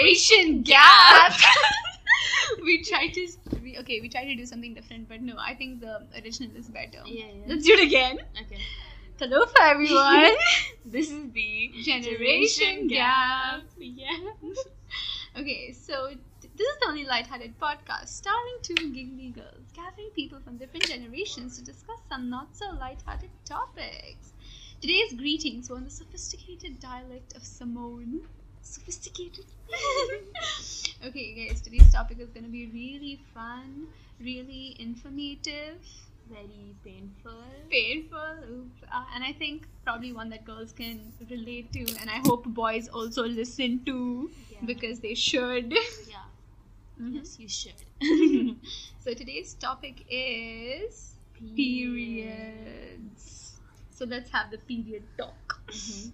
Generation gap. we tried to we, okay, we tried to do something different, but no, I think the original is better. Yeah, yeah. Let's do it again. Okay. Hello for everyone. This is the Generation gap. Yeah. okay, so this is the only lighthearted podcast starring two giggly girls, gathering people from different generations to discuss some not so lighthearted topics. Today's greetings were in the sophisticated dialect of Samoan. Sophisticated? okay, guys, today's topic is going to be really fun, really informative, Very painful. painful, uh, and I think probably one that girls can relate to, and I hope boys also listen to Yeah. because they should. Yeah. Mhm. Yes, you should. so today's topic is periods. So let's have the period talk. Mhm.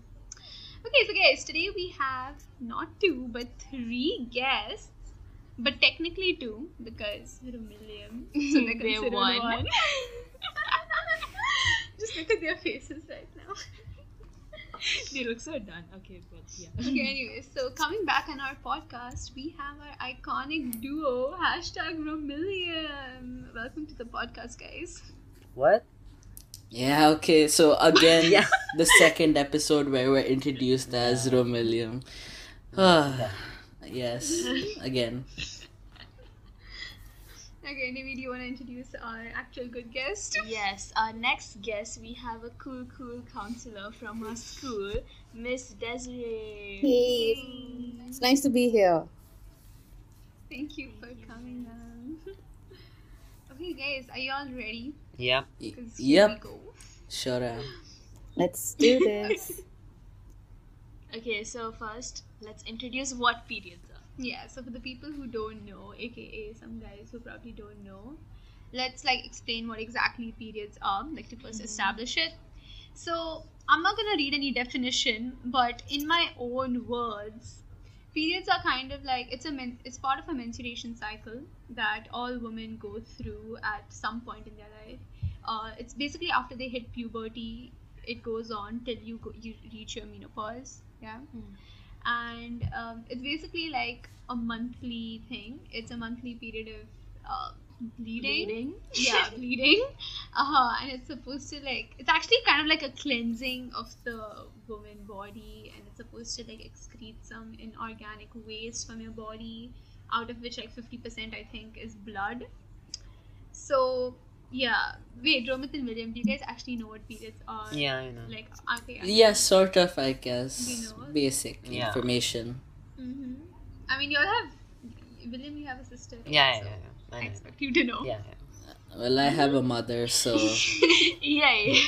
Okay, so guys, today we have not two but three guests, but technically two because we're a million, so they're They're one. one. Just look at their faces right now. they look so done. Okay, but yeah. Okay, anyways, so coming back on our podcast, we have our iconic duo, hashtag Romillion. Welcome to the podcast, guys. What? Yeah, okay. So again, Yeah. the second episode where we're introduced as Romillion. Ah, yes, again. Okay, Nivi, do you want to introduce our actual good guest? Yes, our next guest, we have a cool, cool counselor from our school, Miss Desiree. Hey. It's nice to be here. Thank you for coming on. okay, guys, are you all ready? Yeah. Y- Yep, we go. sure. Let's do this. Okay, so first, let's introduce what periods are. Yeah, so for the people who don't know, aka some guys who probably don't know, let's like explain what exactly periods are, like to 1st mm-hmm. establish it. So I'm not gonna read any definition, but in my own words, periods are kind of like it's a men- it's part of a menstruation cycle that all women go through at some point in their life. Uh, it's basically after they hit puberty, it goes on till you go, you reach your menopause. Yeah and um, it's basically like a monthly thing. It's a monthly period of uh, bleeding. Bleeding. Yeah, bleeding. Uh-huh. And it's supposed to like it's actually kind of like a cleansing of the woman body, and it's supposed to like excrete some inorganic waste from your body, out of which like fifty percent I think is blood. So yeah, wait, Romit and William, do you guys actually know what periods are? Yeah, I know. Like okay. Yes, sort of, I guess. You know? Basic Yeah. information. Mm-hmm. I mean, you all have William. You have a sister. right? Yeah, yeah, So yeah. yeah. I I know. expect you to know. Yeah, yeah. Well, I have a mother, so Yay.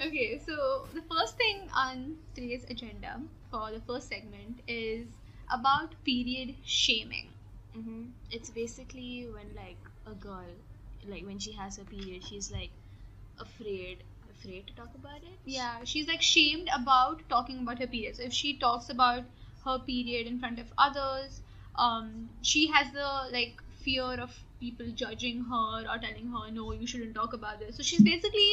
Okay, so the first thing on today's agenda for the first segment is about period shaming. hmm It's basically when like a girl, like when she has her period, she's like afraid, afraid to talk about it. Yeah, she's like shamed about talking about her period. So if she talks about her period in front of others, um, she has the like fear of people judging her or telling her no, you shouldn't talk about this. So she's basically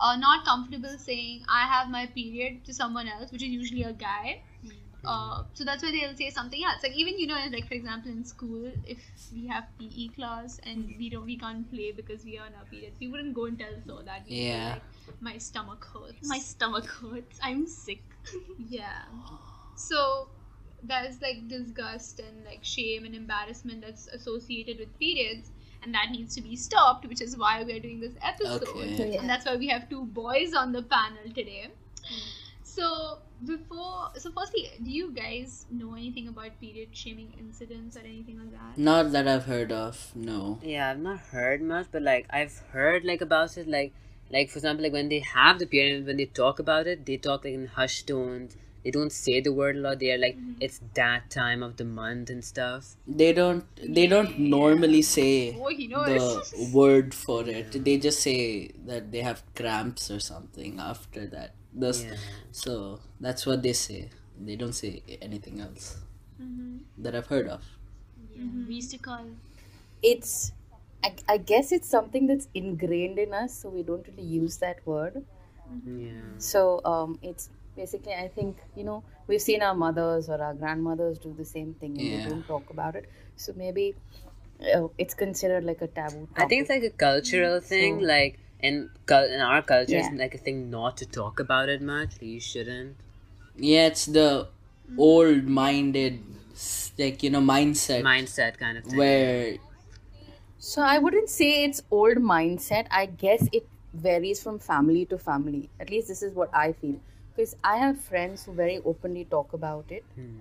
uh, not comfortable saying I have my period to someone else, which is usually a guy. Uh, so that's why they'll say something else. Like even you know, like for example in school, if we have PE class and we don't we can't play because we are on our periods, we wouldn't go and tell so that Yeah. like my stomach hurts. My stomach hurts. I'm sick. Yeah. So there's like disgust and like shame and embarrassment that's associated with periods, and that needs to be stopped, which is why we're doing this episode. Okay. Yeah. And that's why we have two boys on the panel today. So before, so firstly, do you guys know anything about period shaming incidents or anything like that? not that I've heard of. No. Yeah, I've not heard much, but like I've heard like about it, like like for example, like when they have the period, when they talk about it, they talk like in hushed tones. They don't say the word a lot. They're like it's that time of the month and stuff. They don't. They don't normally say Oh, the word for it. They just say that they have cramps or something after that. Thus, Yeah. So that's what they say. They don't say anything else Mhm. that I've heard of. Yeah. We used to call. It's, I, I guess it's something that's ingrained in us, so we don't really use that word. Yeah. So um, it's basically, I think you know we've seen our mothers or our grandmothers do the same thing, and Yeah. they don't talk about it. So maybe uh, it's considered like a taboo. I think it's like a cultural thing, So- like in in our culture, it's like a thing not to talk about it much. You shouldn't. Yeah, it's the old-minded, like you know, mindset Mindset kind of thing. where So I wouldn't say it's old mindset. I guess it varies from family to family. At least this is what I feel. Because I have friends who very openly talk about it. Hmm.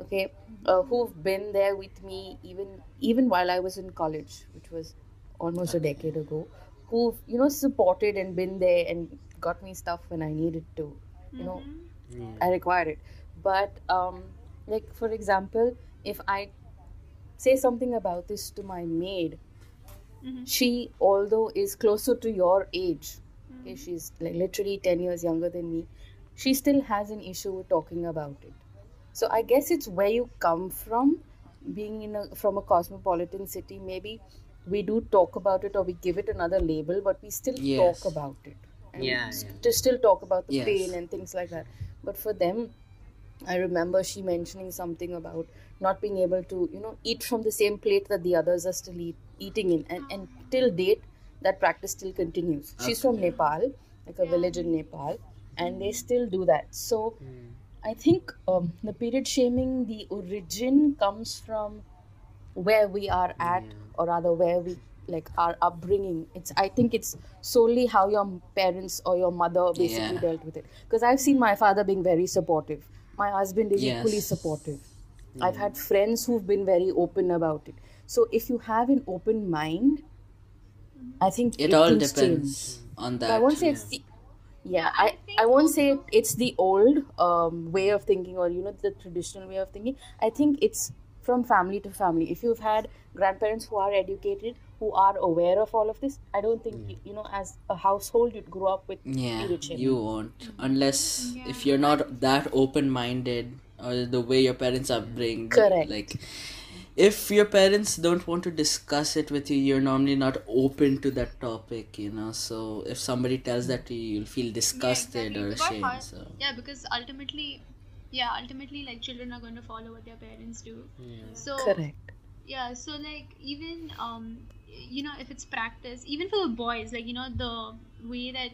Okay, uh, who've been there with me even even while I was in college, which was almost a decade ago. Who've you know supported and been there and got me stuff when I needed to. You know, Yeah. I required it. But um, like for example, if I say something about this to my maid, she although is closer to your age, okay, she's like literally ten years younger than me, she still has an issue with talking about it. So I guess it's where you come from, being in a from a cosmopolitan city. Maybe we do talk about it or we give it another label, but we still Yes. talk about it. And Yeah, s- yeah. To still talk about the Yes. pain and things like that. But for them, I remember she mentioning something about not being able to, you know, eat from the same plate that the others are still eat, eating in. And, and till date, that practice still continues. She's from Nepal, like a village in Nepal, and they hmm. still do that. So hmm. I think um, the period shaming, the origin comes from where we are at, or rather where we like our upbringing. It's I think it's solely how your parents or your mother basically Yeah. dealt with it. Because I've seen my father being very supportive. My husband is equally Yes. supportive. Hmm. I've had friends who've been very open about it. So if you have an open mind, I think it all depends change. on But that. I won't say it's the yeah, I, I won't say it's the old um, way of thinking or you know the traditional way of thinking. I think it's from family to family. If you've had grandparents who are educated, who are aware of all of this, I don't think you, you know as a household you'd grow up with Yeah, period you won't unless if you're not that open-minded or the way your parents upbring. Correct. Like, if your parents don't want to discuss it with you, you're normally not open to that topic. You know, so if somebody tells that to you, you'll feel disgusted exactly. or Because ashamed. how- So Yeah, because ultimately, yeah, ultimately, like children are going to follow what their parents do. So Correct. yeah, so like even um, you know, if it's practice, even for the boys, like you know, the way that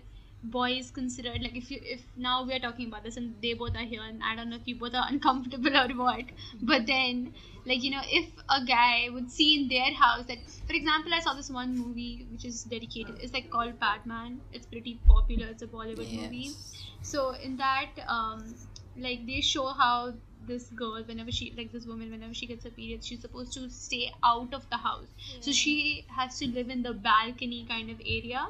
boys considered like if you if now we are talking about this and they both are here and I don't know if you both are uncomfortable or what, but then like you know if a guy would see in their house that for example I saw this one movie which is dedicated it's like called Padman. It's pretty popular. It's a Bollywood movie. So in that um like they show how this girl whenever she like this woman whenever she gets her period she's supposed to stay out of the house. So she has to live in the balcony kind of area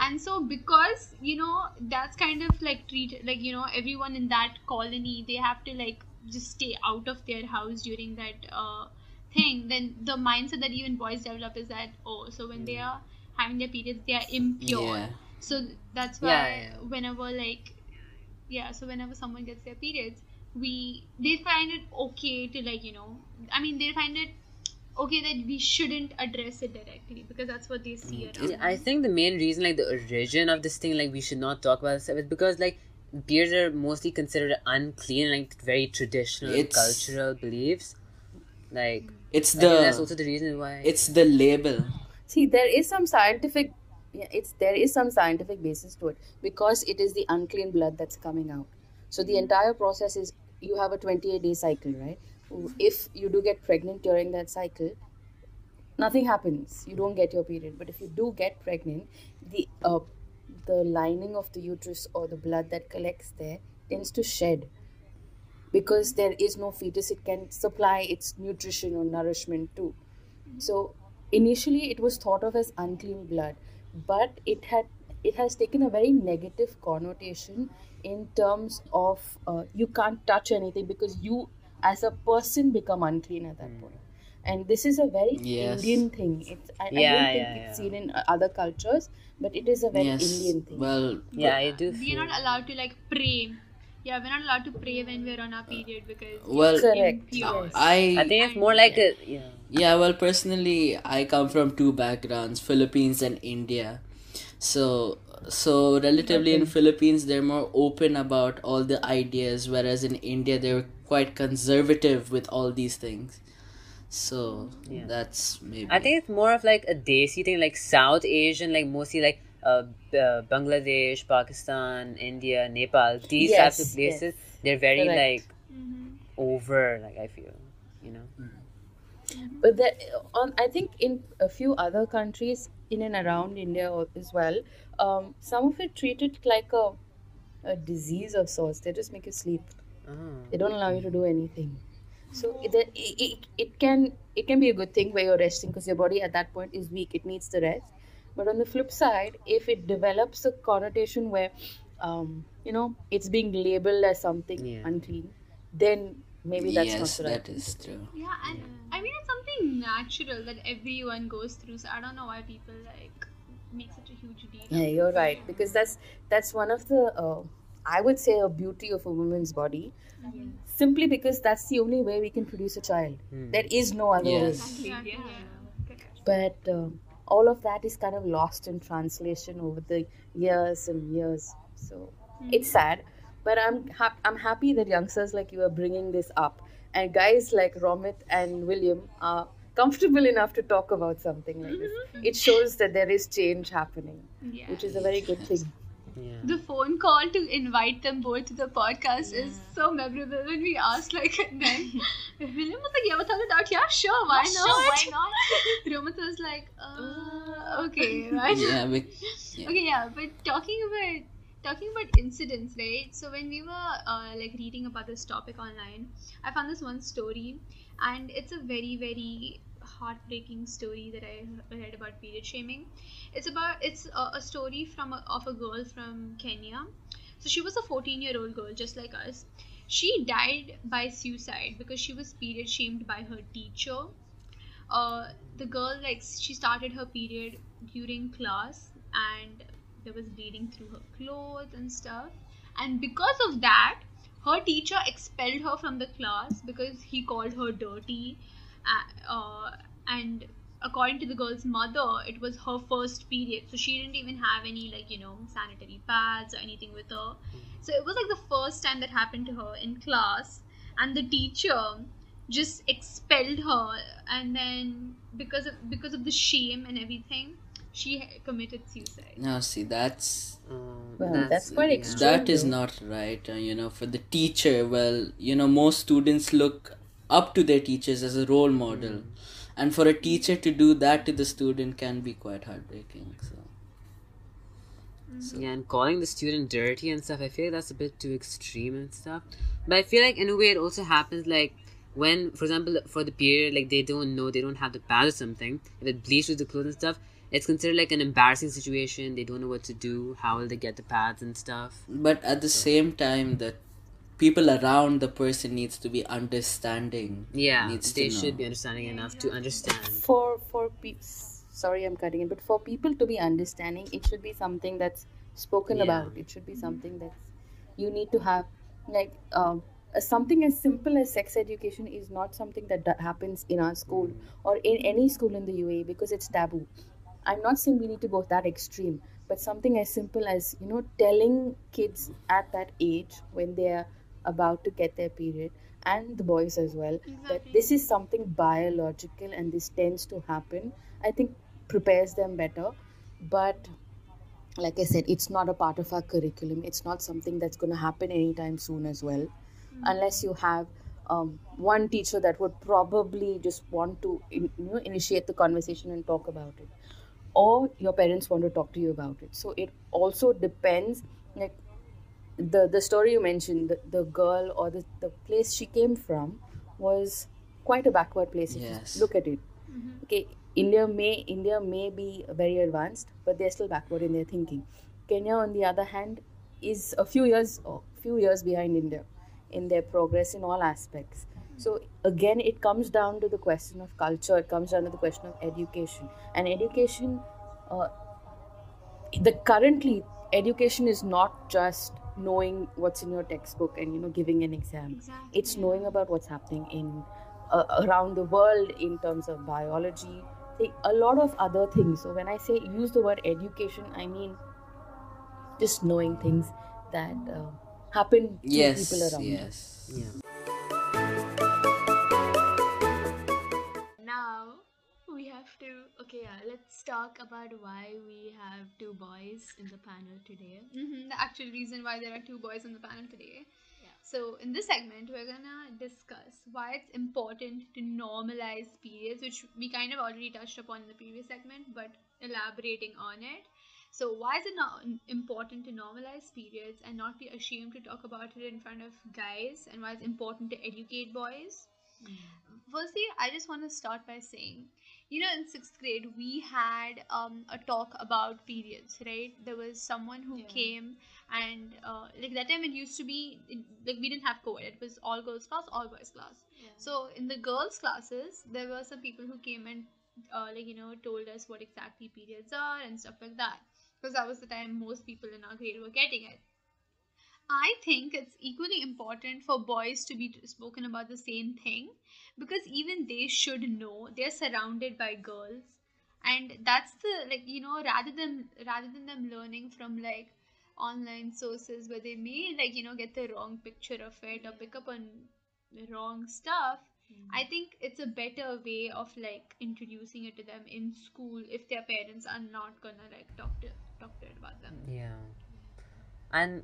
and so because you know that's kind of like treated like you know everyone in that colony they have to like just stay out of their house during that uh thing then the mindset that even boys develop is that oh so when they are having their periods they are impure. Yeah, so that's why Yeah, yeah. whenever like yeah so whenever someone gets their periods we they find it okay to like you know i mean they find it okay that we shouldn't address it directly because that's what they see mm, around Yeah, I think the main reason, like the origin of this thing, like we should not talk about this is because like beards are mostly considered unclean, like very traditional It's- cultural beliefs. Like mm. it's the that's also the reason why. it's the label. See, there is some scientific, yeah, it's there is some scientific basis to it because it is the unclean blood that's coming out. So the mm. entire process is you have a 28 day cycle, right? If you do get pregnant during that cycle, nothing happens. You don't get your period. But if you do get pregnant, the uh, the lining of the uterus or the blood that collects there tends to shed because there is no fetus. It can supply its nutrition or nourishment too. So initially it was thought of as unclean blood, but it had it has taken a very negative connotation in terms of uh, you can't touch anything because you as a person become unclean at that point. And this is a very Yes. Indian thing. It's I, I don't think yeah, it's yeah. seen in uh, other cultures, but it is a very yes. Indian thing. Well, yeah, I do. we're not allowed to like pray yeah we're not allowed to pray when we're on our period because well, Correct. impure. Yes. I I think it's more like a yeah. Yeah, well, personally, I come from two backgrounds Philippines and India. So, so relatively in Philippines they're more open about all the ideas, whereas in India they're quite conservative with all these things. So Yeah. that's maybe. I think it's more of like a desi thing, like South Asian, like mostly like uh, uh, Bangladesh, Pakistan, India, Nepal. These types of Yes, places, they're very Correct. like over. Like I feel, you know. But that on, I think in a few other countries in and around India as well, um, some of it treated like a, a disease of sorts. They just make you sleep. Oh. They don't allow you to do anything. So it, it, it, it can it can be a good thing where you're resting because your body at that point is weak. It needs the rest. But on the flip side, if it develops a connotation where, um, you know, it's being labeled as something Yeah. unclean, then maybe that's yes, not the right. that is true. Yeah, and I mean it's something natural that everyone goes through. So I don't know why people like make such a huge deal. Yeah, you're right because that's that's one of the uh, I would say a beauty of a woman's body. Simply because that's the only way we can produce a child. Hmm. There is no other way. Yes. Exactly. Yeah. But um, all of that is kind of lost in translation over the years and years. So it's sad, but I'm hap- I'm happy that youngsters like you are bringing this up, and guys like Romit and William are comfortable enough to talk about something like this. It shows that there is change happening, Yeah. which is a very good thing. Yeah. The phone call to invite them both to the podcast is so memorable when we asked like and then William was like, Yeah, without a doubt, yeah, sure, why Yeah, not? sure, why not? Romit was like, uh, okay, right? Yeah, we, yeah. Okay, yeah, but talking about talking about incidents, right? So when we were uh, like reading about this topic online, I found this one story, and it's a very very heartbreaking story that I read about period shaming. It's about it's a, a story from a, of a girl from Kenya. So she was a 14 year old girl, just like us. She died by suicide because she was period shamed by her teacher uh, the girl like she started her period during class and there was bleeding through her clothes and stuff and because of that her teacher expelled her from the class because he called her dirty uh, uh, and according to the girl's mother it was her first period so she didn't even have any like you know sanitary pads or anything with her so it was like the first time that happened to her in class and the teacher just expelled her and then because of because of the shame and everything she committed suicide Now, see, that's Um, Well, that's quite yeah. extreme. that is not right. Uh, you know, for the teacher, well, you know, most students look up to their teachers as a role hmm. model, and for a teacher to do that to the student can be quite heartbreaking. Hmm. So. Yeah, and calling the student dirty and stuff, I feel that's a bit too extreme and stuff. But I feel like in a way it also happens like when, for example, for the period, like they don't know, they don't have the pad or something, if it bleeds through the clothes and stuff, it's considered like an embarrassing situation. They don't know what to do. How will they get the pads and stuff? But at the same time, the people around the person needs to be understanding. Yeah, needs they to know. should be understanding enough to understand. for for people sorry i'm cutting it but for people to be understanding it should be something that's spoken Yeah. about it should be something that's you need to have like um, uh, something as simple as sex education is not something that, that happens in our school or in any school in the UAE because it's taboo. I'm not saying we need to go that extreme, but something as simple as you know telling kids at that age when they're about to get their period and the boys as well that this is something biological and this tends to happen. I think prepares them better, but like I said, it's not a part of our curriculum. It's not something that's going to happen anytime soon as well, unless you have um, one teacher that would probably just want to in, you know initiate the conversation and talk about it, or your parents want to talk to you about it. So it also depends. Like the the story you mentioned, the, the girl or the, the place she came from was quite a backward place. If Yes. you look at it. Okay, India may India may be very advanced, but they're still backward in their thinking. Kenya, on the other hand, is a few years oh, few years behind India in their progress in all aspects. So again, it comes down to the question of culture. It comes down to the question of education, and education. Uh, the currently education is not just knowing what's in your textbook and you know giving an exam Exactly, it's knowing about what's happening in uh, around the world in terms of biology a lot of other things so when i say use the word education i mean just knowing things that uh, happen to Yes, people around you. yes. Yeah. Have to. Okay, yeah. Let's talk about why we have two boys in the panel today. hmm the actual reason why there are two boys on the panel today. Yeah. So in this segment, we're gonna discuss why it's important to normalize periods, which we kind of already touched upon in the previous segment, but elaborating on it. So why is it not important to normalize periods and not be ashamed to talk about it in front of guys, and why it's important to educate boys? Firstly, I just want to start by saying, you know, in sixth grade, we had um, a talk about periods, right? There was someone who Yeah. came, and uh, like that time it used to be, it, like, we didn't have co ed, it was all girls class, all boys class. So, in the girls' classes, there were some people who came and, uh, like, you know, told us what exactly periods are and stuff like that. Because that was the time most people in our grade were getting it. I think it's equally important for boys to be spoken about the same thing because even they should know they're surrounded by girls. And that's the like you know rather than rather than them learning from like online sources where they may like you know get the wrong picture of it or pick up on the wrong stuff hmm. i think it's a better way of like introducing it to them in school if their parents are not gonna like talk to talk to it about them. Yeah. And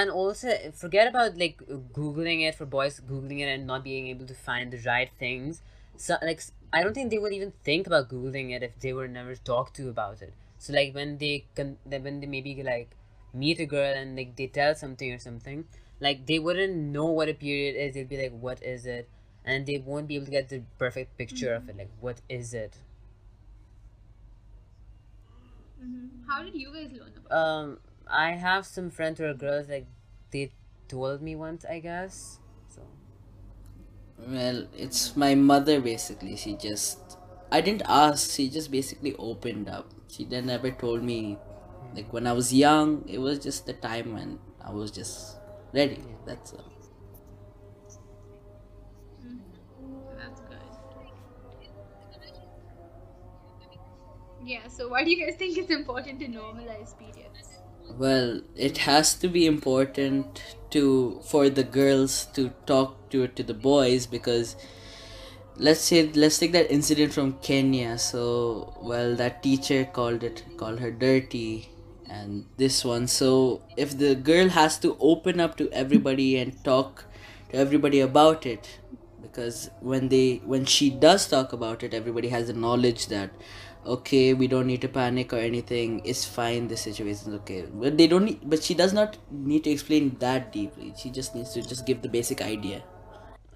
and also forget about like googling it for boys googling it and not being able to find the right things. So like i don't think they would even think about googling it if they were never talked to about it. So like when they can when they maybe like meet a girl and like they tell something or something, like they wouldn't know what a period is. They'd be like, "What is it?" And they won't be able to get the perfect picture of it. Like, what is it? how did you guys learn about Um, I have some friends who are girls. Like, they told me once, I guess. So Well, it's my mother basically. She just. I didn't ask, she just basically opened up. She then never told me. Like when I was young, it was just the time when I was just ready. That's all. Mm-hmm. Yeah, so why do you guys think it's important to normalize periods? Well, it has to be important to for the girls to talk to to the boys because let's say let's take that incident from Kenya. So well that teacher called it called her dirty and this one. So if the girl has to open up to everybody and talk to everybody about it because when they when she does talk about it everybody has the knowledge that okay we don't need to panic or anything it's fine the situation's okay but they don't need, but she does not need to explain that deeply she just needs to just give the basic idea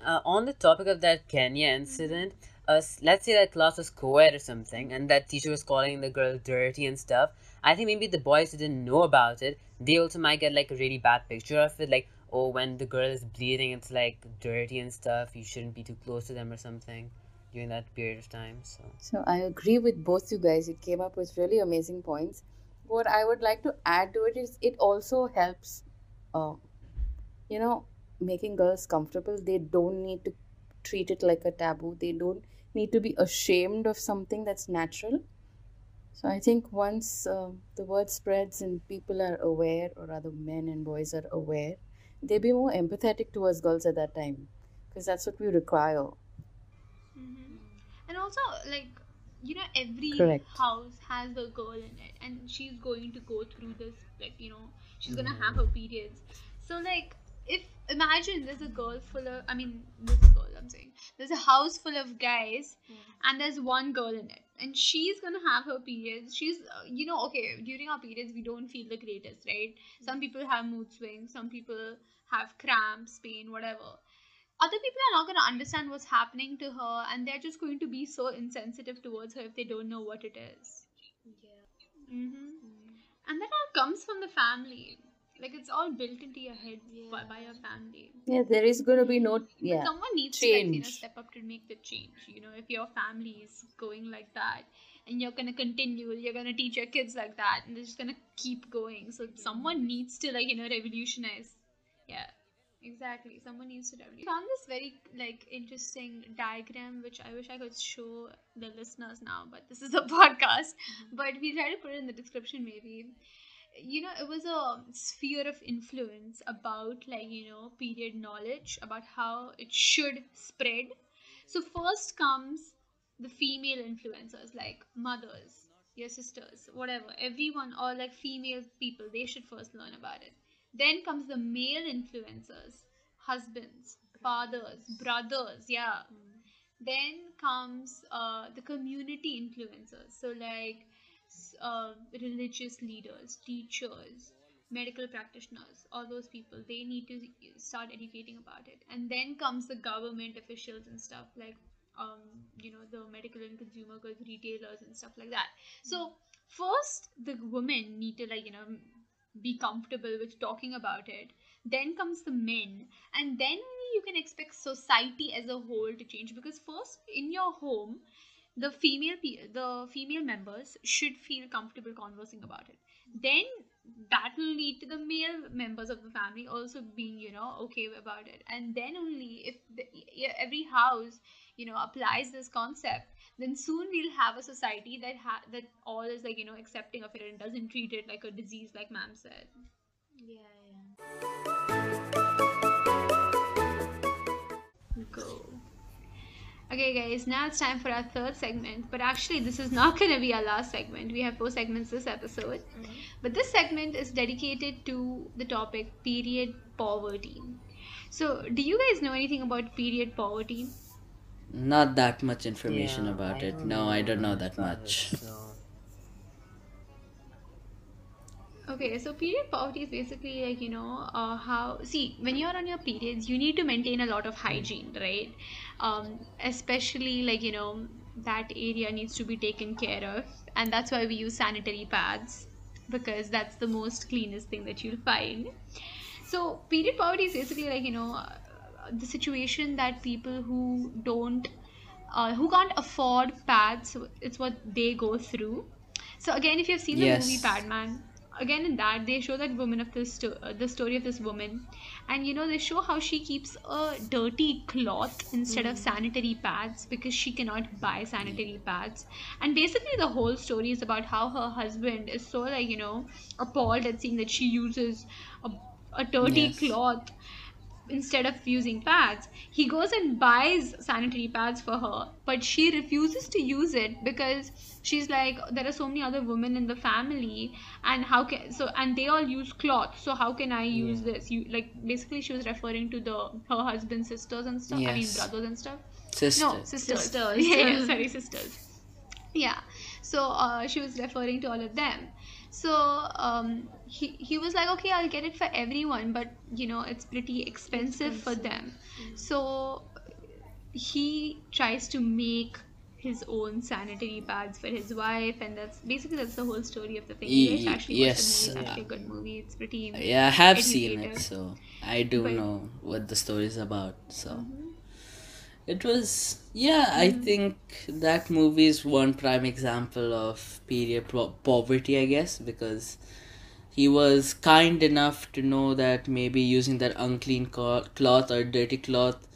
uh, on the topic of that Kenya incident, uh, let's say that class was co-ed or something, and that teacher was calling the girl dirty and stuff. I think maybe the boys didn't know about it, they also might get like a really bad picture of it, like oh, when the girl is bleeding, it's like dirty and stuff. You shouldn't be too close to them or something during that period of time. So So I agree with both you guys. You came up with really amazing points. What I would like to add to it is it also helps, uh, you know, making girls comfortable. They don't need to treat it like a taboo. They don't need to be ashamed of something that's natural. So I think once uh, the word spreads and people are aware, or rather men and boys are aware, they be more empathetic towards girls at that time, because that's what we require. Mm-hmm. And also, like, you know, every Correct. house has a girl in it, and she's going to go through this, like, you know, she's gonna mm-hmm. have her periods. So, like, if imagine there's a girl full of, I mean, this girl, I'm saying, there's a house full of guys, mm. and there's one girl in it, and she's gonna have her periods. She's, uh, you know, okay, during our periods, we don't feel the greatest, right? Some mm. people have mood swings, some people have cramps, pain, whatever other people are not going to understand what's happening to her and they're just going to be so insensitive towards her if they don't know what it is. Yeah. mm-hmm. and that all comes from the family. Like it's all built into your head by, by your family. Yeah, there is going to be no yeah. someone needs to like, you know step up to make the change you know if your family is going like that and you're gonna continue you're gonna teach your kids like that and they're just gonna keep going. So someone needs to like you know revolutionize. Yeah exactly. Someone needs to revolutionize I found this very like interesting diagram which i wish i could show the listeners now but this is a podcast. Mm-hmm. But we try to put it in the description maybe. You know it was a sphere of influence about like you know period knowledge about how it should spread. So first comes the female influencers like mothers your sisters whatever everyone or like female people they should first learn about it then comes the male influencers husbands fathers brothers yeah. Then comes uh, the community influencers. So like uh, religious leaders teachers medical practitioners all those people they need to start educating about it. And then comes the government officials and stuff like um, you know the medical and consumer goods retailers and stuff like that. So first the women need to like you know be comfortable with talking about it. Then comes the men and then you can expect society as a whole to change because first in your home the female the female members should feel comfortable conversing about it. Then that will lead to the male members of the family also being you know okay about it. And then only if the, every house you know applies this concept then soon we'll have a society that ha- that all is like you know accepting of it and doesn't treat it like a disease like ma'am said Yeah, yeah. go. Okay, guys, now it's time for our third segment. But actually, this is not going to be our last segment. We have four segments this episode. Mm-hmm. But this segment is dedicated to the topic period poverty. So, do you guys know anything about period poverty? Not that much information Yeah, about I it. No, I don't know that about it, much. so- Okay, so period poverty is basically like, you know, uh, how, see, when you're on your periods, you need to maintain a lot of hygiene, right? Um, especially like, you know, that area needs to be taken care of. And that's why we use sanitary pads because that's the most cleanest thing that you'll find. So, period poverty is basically like, you know, the situation that people who don't, uh, who can't afford pads, it's what they go through. So, again, if you've seen the Yes. movie Padman, again in that they show that woman of this sto- uh, the story of this woman and you know they show how she keeps a dirty cloth instead of sanitary pads because she cannot buy sanitary pads and basically the whole story is about how her husband is so like you know appalled at seeing that she uses a, a dirty Yes. cloth instead of using pads he goes and buys sanitary pads for her but she refuses to use it because she's like there are so many other women in the family and how can so and they all use cloth so how can i use this? You like basically she was referring to the her husband's sisters and stuff i mean brothers and stuff. Sister. no sisters. Sisters. yeah, yeah, sorry sisters. Yeah so uh, she was referring to all of them so um, he, he was like okay i'll get it for everyone but you know it's pretty expensive for them. So he tries to make his own sanitary pads for his wife and that's basically that's the whole story of the thing. Guys Ye- actually yes, it's actually a good movie. It's pretty Yeah, I have seen it, so I do But- know what the story is about. So it was, yeah, I mm. think that movie is one prime example of period pro- poverty, I guess, because he was kind enough to know that maybe using that unclean co- cloth or dirty cloth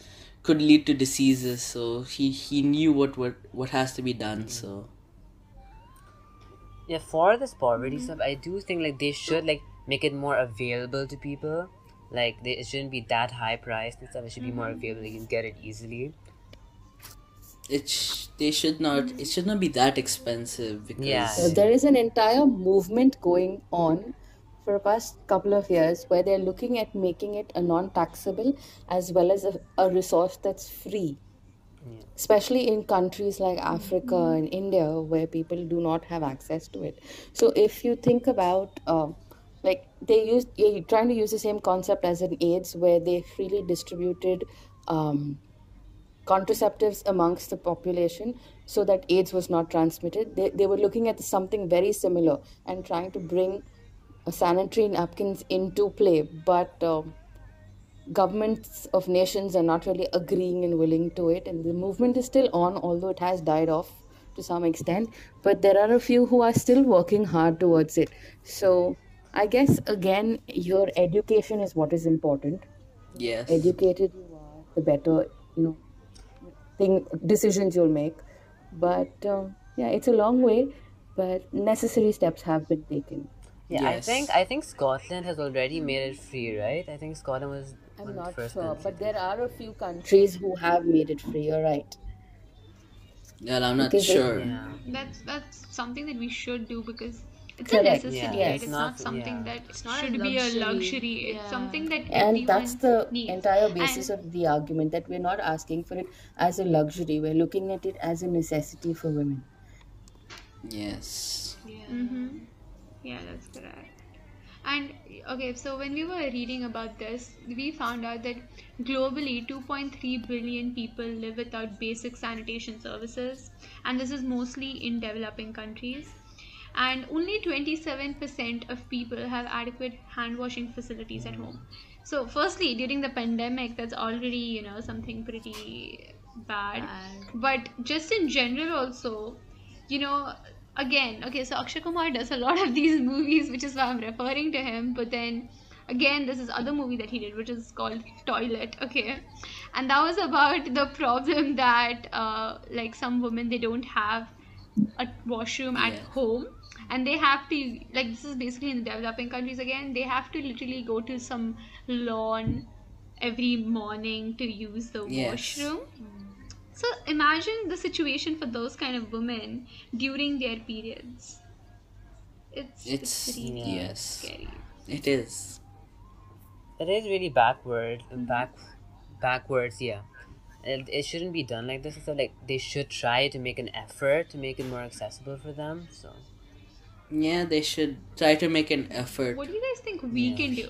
could lead to diseases. So he he knew what what what has to be done. Mm. So Yeah, for this poverty mm-hmm. stuff, I do think like they should like make it more available to people. Like they, it shouldn't be that high priced and stuff. It should be more available. You can get it easily. it sh- they should not it should not be that expensive because Yeah. Uh, there is an entire movement going on for the past couple of years where they're looking at making it a non-taxable as well as a, a resource that's free especially in countries like africa and india where people do not have access to it so if you think about um, like they use you're trying to use the same concept as in aids where they freely distributed um, contraceptives amongst the population so that AIDS was not transmitted. They, they were looking at something very similar and trying to bring uh, sanitary napkins into play, but um governments of nations are not really agreeing and willing to it. And the movement is still on, although it has died off to some extent. But there are a few who are still working hard towards it. So I guess again, your education is what is important yes educated you are, the better you know thing decisions you'll make. But um, yeah, it's a long way, but necessary steps have been taken. Yeah, I think I think Scotland has already made it free, right? I think Scotland was I'm of the not first sure, countries. but there are a few countries who have made it free. You're right. Yeah, I'm not Because they- sure. Yeah. That's that's something that we should do because it's Correct. a necessity, Yeah, right? it's It's not- not something yeah. that It's not a should be a luxury. luxury. It's something that And that's the needs. entire basis And- of the argument that we're not asking for it as a luxury. We're looking at it as a necessity for women. Yes. Yeah. Mm-hmm. Yeah, that's correct. And okay, so when we were reading about this, we found out that globally 2.3 billion people live without basic sanitation services, and this is mostly in developing countries. And only 27% of people have adequate hand washing facilities at home. So, firstly, during the pandemic, that's already, you know, something pretty bad. Bad. But just in general, also, you know, again, okay, so Akshay Kumar does a lot of these movies, which is why I'm referring to him. But then again, this is other movie that he did, which is called Toilet. Okay, and that was about the problem that uh, like some women they don't have a washroom at home and they have to like this is basically in the developing countries again they have to literally go to some lawn every morning to use the Yes. washroom so imagine the situation for those kind of women during their periods. It's It's it's really yes. scary. It is. It is really backward, back, backwards. Yeah, it, it shouldn't be done like this. So like they should try to make an effort to make it more accessible for them. So Yeah, they should try to make an effort. What do you guys think we Yeah. can do?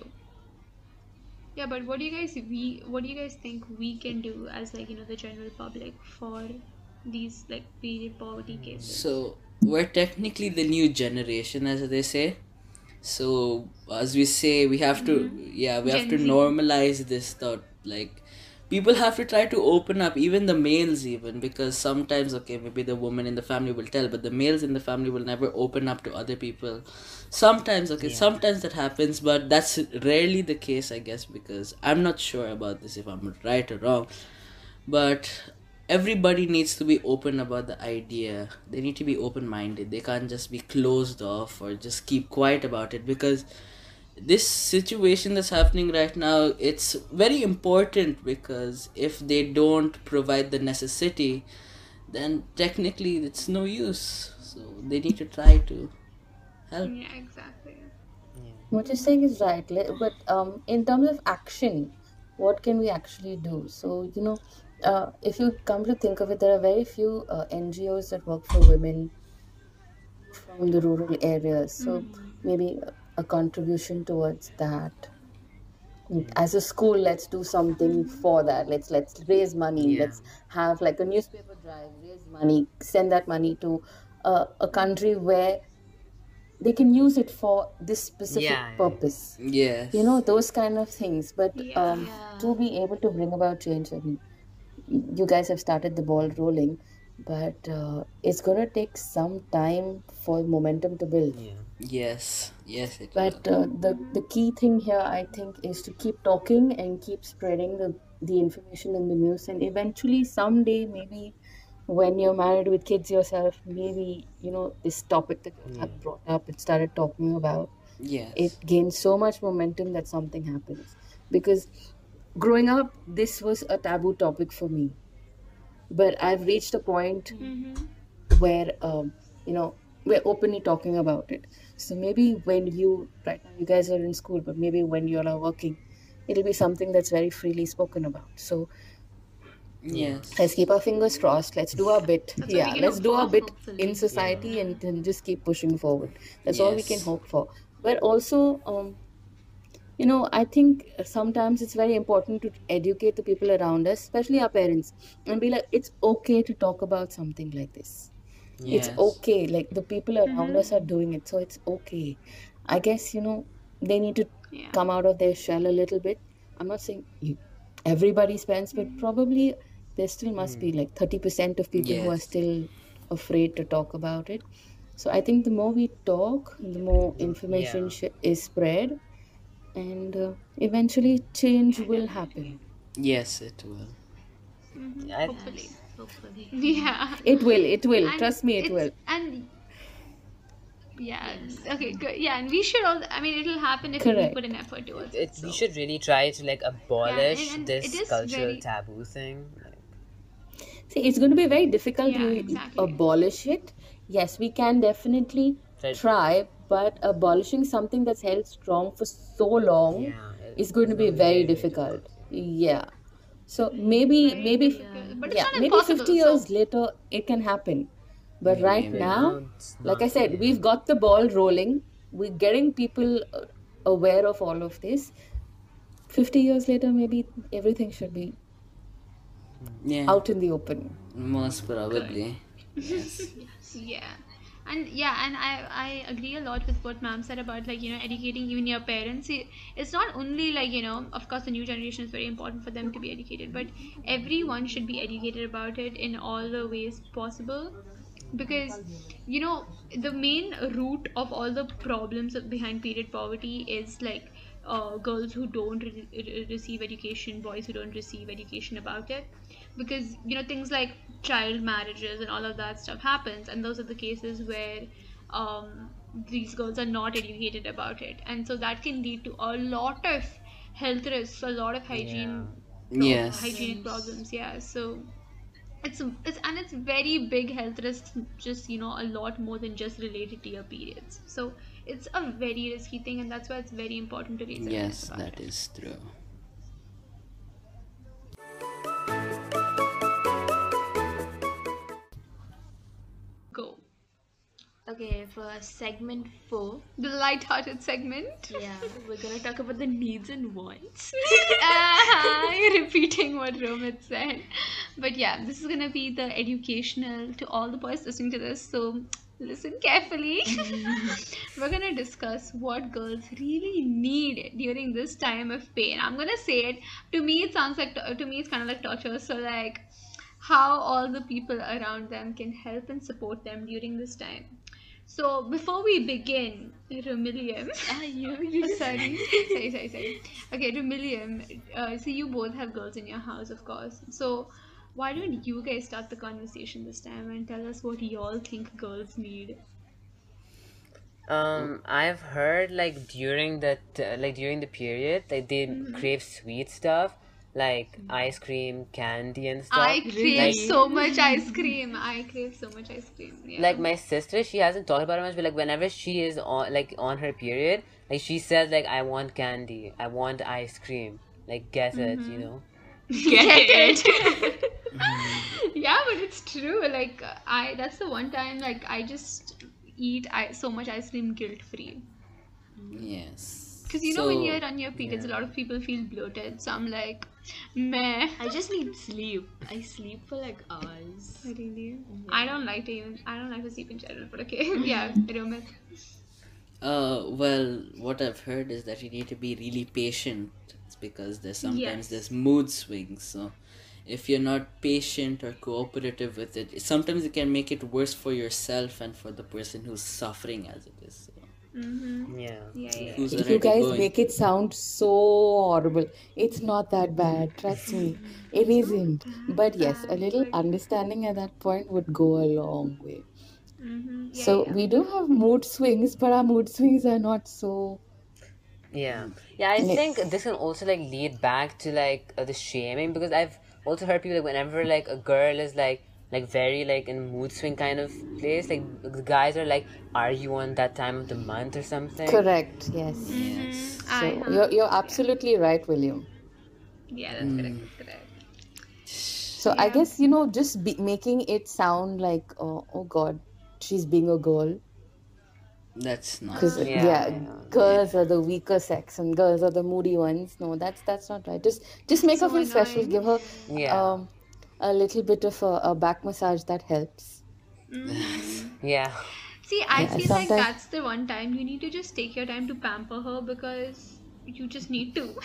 Yeah, but what do you guys we what do you guys think we can do as like you know the general public for these like period poverty cases? So we're technically the new generation, as they say. So as we say, we have to mm-hmm. yeah, we have to normalize this thought. Like people have to try to open up, even the males, even because sometimes okay, maybe the woman in the family will tell, but the males in the family will never open up to other people. Sometimes okay, Yeah. sometimes that happens, but that's rarely the case, I guess, because I'm not sure about this if I'm right or wrong but everybody needs to be open about the idea they need to be open minded they can't just be closed off or just keep quiet about it because this situation that's happening right now it's very important because if they don't provide the necessity then technically it's no use so they need to try to help Yeah, exactly. What you're saying is right, but um, in terms of action, what can we actually do? So, you know, uh, if you come to think of it, there are very few uh, NGOs that work for women from the rural areas. So, maybe a- a contribution towards that. As a school, let's do something for that. Let's let's raise money. Yeah. Let's have like a newspaper drive, raise money, send that money to uh, a country where they can use it for this specific Yeah, yeah. purpose yes you know those kind of things but Yeah. um, to be able to bring about change I mean, you guys have started the ball rolling but uh, it's going to take some time for momentum to build yeah, yes yes it but uh, the the key thing here i think is to keep talking and keep spreading the the information in the news. And eventually someday maybe when you're married with kids yourself maybe you know this topic that you have brought up and started talking about yes. it gains so much momentum that something happens. Because growing up this was a taboo topic for me. But i've reached a point where um, you know we're openly talking about it. So maybe when you right now you guys are in school but maybe when you all are working it'll be something that's very freely spoken about. So yes. let's keep our fingers crossed. Let's do our bit. That's yeah let's do our bit hopefully. in society and then just keep pushing forward. That's all we can hope for. But also um you know i think sometimes it's very important to educate the people around us especially our parents and be like it's okay to talk about something like this it's okay like the people around mm-hmm. us are doing it so it's okay. I guess you know they need to Yeah. come out of their shell a little bit. I'm not saying you, everybody spends but mm-hmm. probably there still must be mm. like 30% of people who are Yes. still afraid to talk about it. So i think the more we talk the more information Yeah. sh- is spread and uh, eventually change will happen. Yes it will. Mm-hmm. I, Hopefully. Hopefully. Yeah. it will it will And trust me it will And yeah. Okay. Good. Yeah, and we should all. I mean, it'll happen if Correct. we put an effort towards it. It's, we should really try to like abolish and this cultural very- taboo thing. Like, See, it's going to be very difficult Yeah, to exactly. abolish it. Yes, we can definitely Right. try, but abolishing something that's held strong for so long yeah, it- is going to be very difficult. Yeah. So maybe, maybe, difficult. But yeah, maybe 50 years so- later it can happen. But right maybe. now, No, like I said, really. we've got the ball rolling. We're getting people uh, aware of all of this. 50 years later, maybe everything should be Yeah, out in the open. most probably. Yes. Yeah. And yeah, and I, I agree a lot with what ma'am said about like, you know, educating even your parents. It's not only like, you know, of course the new generation is very important for them to be educated, but everyone should be educated about it in all the ways possible. Because, you know, the main root of all the problems behind period poverty is like uh, girls who don't re- re- receive education, boys who don't receive education about it because you know things like child marriages and all of that stuff happens and those are the cases where um, these girls are not educated about it and so that can lead to a lot of health risks a lot of hygiene Yes. hygienic problems yeah so it's, it's and it's very big health risks just you know a lot more than just related to your periods so it's a very risky thing and that's why it's very important to raise awareness Yes, about that it. is true. Okay, for segment four, the light-hearted segment yeah, we're gonna talk about the needs and wants. uh, you're repeating what Romit said. But yeah, this is gonna be the educational to all the boys listening to this. So listen carefully. We're gonna discuss what girls really need during this time of pain. I'm gonna say it. To me, it sounds like to me it's kind of like torture. So like how all the people around them can help and support them during this time. So before we begin, Romillion. Ah, you, you sorry, sorry, sorry, sorry. Okay, Romillion. Uh, so you both have girls in your house, of course. So why don't you guys start the conversation this time and tell us what y'all think girls need? Um, I've heard like during that, uh, like during the period, like they Mm-hmm. crave sweet stuff, like ice cream, candy, and stuff. I crave Like- so much ice cream. I crave so much ice cream. Yeah. Like my sister, she hasn't talked about it much, but like whenever she is on, like on her period, like she says like I want candy, I want ice cream, like get it, Mm-hmm. you know. get it. yeah, but it's true. Like I, that's the one time like I just eat I, so much ice cream guilt free. Yes. Because you know when you're on your periods, a lot of people feel bloated. So I'm like, meh. I just need sleep. I sleep for like hours. Really? I don't like to even. I don't like to sleep in general. But okay, yeah, Romit. Uh, well, what I've heard is that you need to be really patient. It's because there's sometimes Yes. there's mood swings. So, if you're not patient or cooperative with it, sometimes it can make it worse for yourself and for the person who's suffering as it is. So, Mm-hmm. Yeah. Yeah, yeah. who's You guys going. make it sound so horrible. It's not that bad, trust me. It isn't. But yes, a little understanding at that point would go a long way. Mm-hmm. Yeah, So yeah. we do have mood swings, but our mood swings are not so. Yeah, yeah. I Yes. think this can also like lead back to like uh, the shaming because I've also heard people like whenever like a girl is like like very like in mood swing kind of place, like the guys are like, "Are you on that time of the month or something?" Correct, yes. Yes. So have- you're, you're absolutely right, William. yeah, that's correct. That's correct. So I guess, you know, just be, making it sound like, oh, oh God, she's being a girl. That's not. Because, Yeah, yeah, yeah, girls are the weaker sex and girls are the moody ones. No, that's that's not right. Just just make her So feel special. Give her Yeah. um, a little bit of a, a back massage that helps. Yeah, See, I Yeah, feel like that's the one time you need to just take your time to pamper her because you just need to.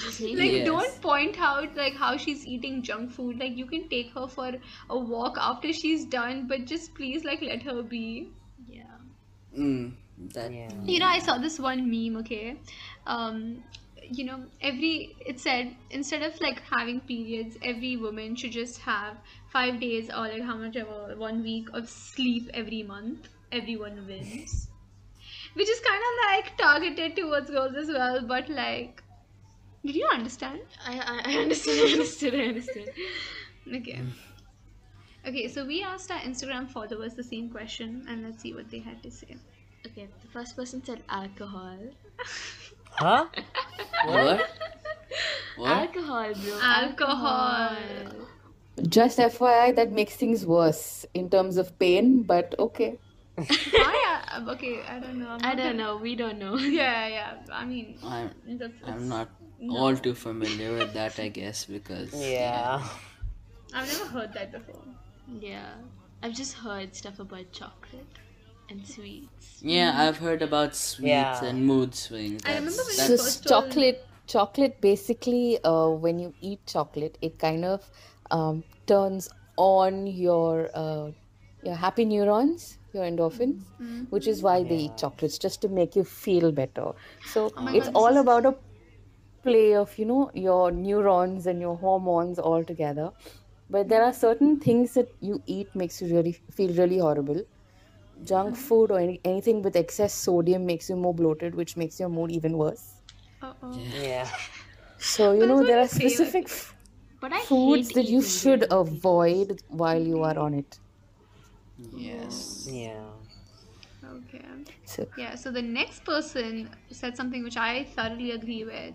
Just need like Yes. don't point out like how she's eating junk food like you can take her for a walk after she's done but just please like let her be yeah. Mm, that. yeah. you know i saw this one meme okay um you know every it said instead of like having periods every woman should just have five days or like how much ever one week of sleep every month everyone wins. Which is kind of like targeted towards girls as well, but like, did you understand? I, I, I understood, I understood, I understood. Okay. Okay, so we asked our Instagram followers the same question, and let's see what they had to say. Okay, the first person said alcohol. Huh? What? What? Alcohol, bro. Alcohol. Just FYI, that makes things worse in terms of pain, but okay. I, uh, okay, I don't know. I'm I don't gonna- know. We don't know. Yeah, yeah. I mean, I'm that's, I'm it's- not all too familiar with that, I guess, because Yeah. I've never heard that before. Yeah, I've just heard stuff about chocolate and sweets. Yeah, I've heard about sweets Yeah. and mood swings. I remember That's- when So that's- first chocolate, chocolate basically, uh, when you eat chocolate, it kind of um, turns on your uh, your happy neurons, your endorphins, which is why they eat chocolates just to make you feel better. So Oh it's God, all is- about a play of you know your neurons and your hormones all together. But there are certain things that you eat makes you really feel really horrible. Junk food or any, anything with excess sodium makes you more bloated, which makes your mood even worse. Uh-oh. Yeah. So you know there are specific f- But I foods that you should them. avoid while you are on it. yes. Yeah. Okay. So Yeah, so the next person said something which I thoroughly agree with.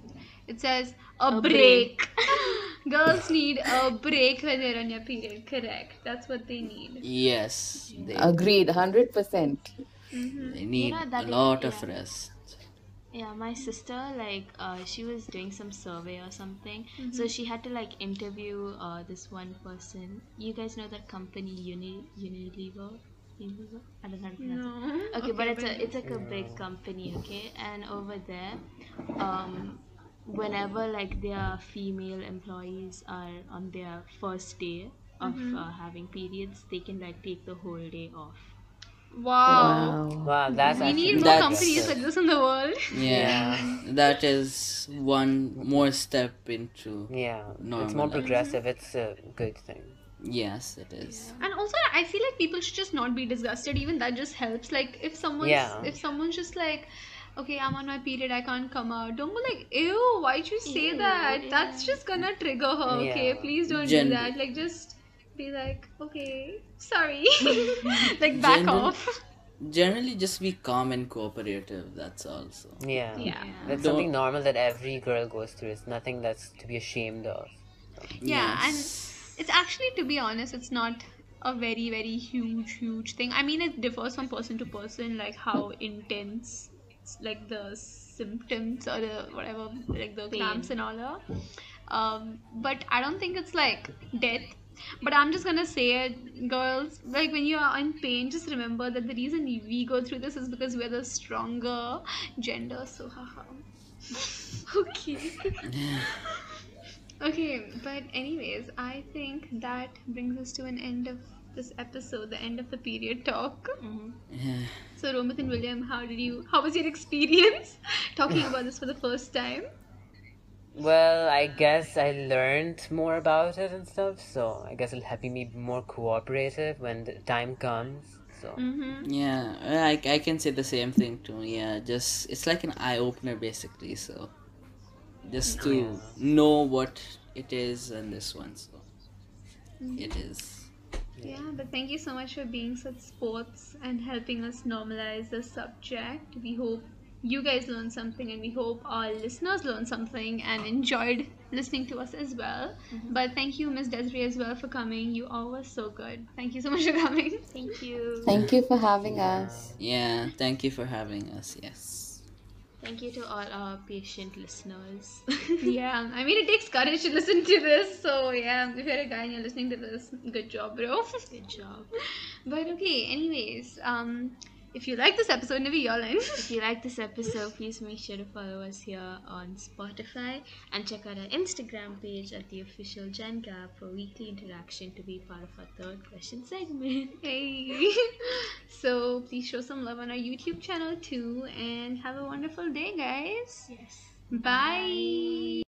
It says a, A break. Girls need a break when they're on your period. Correct. That's what they need. Yes. They, agreed, hundred percent. they need know, that a is- lot of yeah. rest. Yeah, my sister, like, uh, she was doing some survey or something. So she had to, like, interview uh, this one person. You guys know that company, Uni Unilever? Unilever? I don't know how to pronounce it. No. Okay, but it's a it's like a big company, okay? And over there, um, whenever like their female employees are on their first day of uh, having periods, they can like take the whole day off. Wow. Wow. Wow, that's We actually need more That's- companies like this in the world. Yeah, that is one more step into. Yeah. It's more Normal. progressive. It's a good thing. Yes, it is. And also, I feel like people should just not be disgusted. Even that just helps. Like, if someone's, Yeah. if someone's just like, okay, I'm on my period, I can't come out. Don't go like, ew, why'd you say Ew, that? That's just gonna trigger her. Okay, Yeah. please don't Gen- do that. Like, just be like, okay, sorry, like back General- off. Generally, just be calm and cooperative. That's also. Yeah. Yeah. That's Don't- something normal that every girl goes through. It's nothing that's to be ashamed of. Yeah, and it's actually, to be honest, it's not a very, very huge, huge thing. I mean, it differs from person to person, like how intense, like the symptoms or the whatever, like the cramps and all are. Um, but I don't think it's like death. But I'm just gonna say it, girls. Like when you are in pain, just remember that the reason we go through this is because we're the stronger gender. So haha. okay. Okay, but anyways, I think that brings us to an end of this episode, the end of the period talk. Yeah. So, Romit and William, how did you? How was your experience talking about this for the first time? Well, I guess I learned more about it and stuff, so I guess it'll help me be more cooperative when the time comes. So, Mm-hmm. Yeah, I, I can say the same thing too. Yeah, just it's like an eye opener basically. So, just to know what it is and this one. So, it is. Yeah, but thank you so much for being such sports and helping us normalize the subject. We hope you guys learned something, and we hope our listeners learned something and enjoyed listening to us as well. Mm-hmm. But thank you, Miss Desiree, as well for coming. You all were so good. Thank you so much for coming. Thank you. Thank you for having us. Yeah, thank you for having us. Yes. Thank you to all our patient listeners. yeah, I mean, it takes courage to listen to this. So, yeah, if you're a guy and you're listening to this, good job, bro. Good job. but okay, anyways, um, if you like this episode, maybe y'all in. If you like this episode, please make sure to follow us here on Spotify and check out our Instagram page at the official Gen Gap for weekly interaction to be part of our third question segment. Hey. so please show some love on our YouTube channel too, and have a wonderful day, guys. Yes. Bye.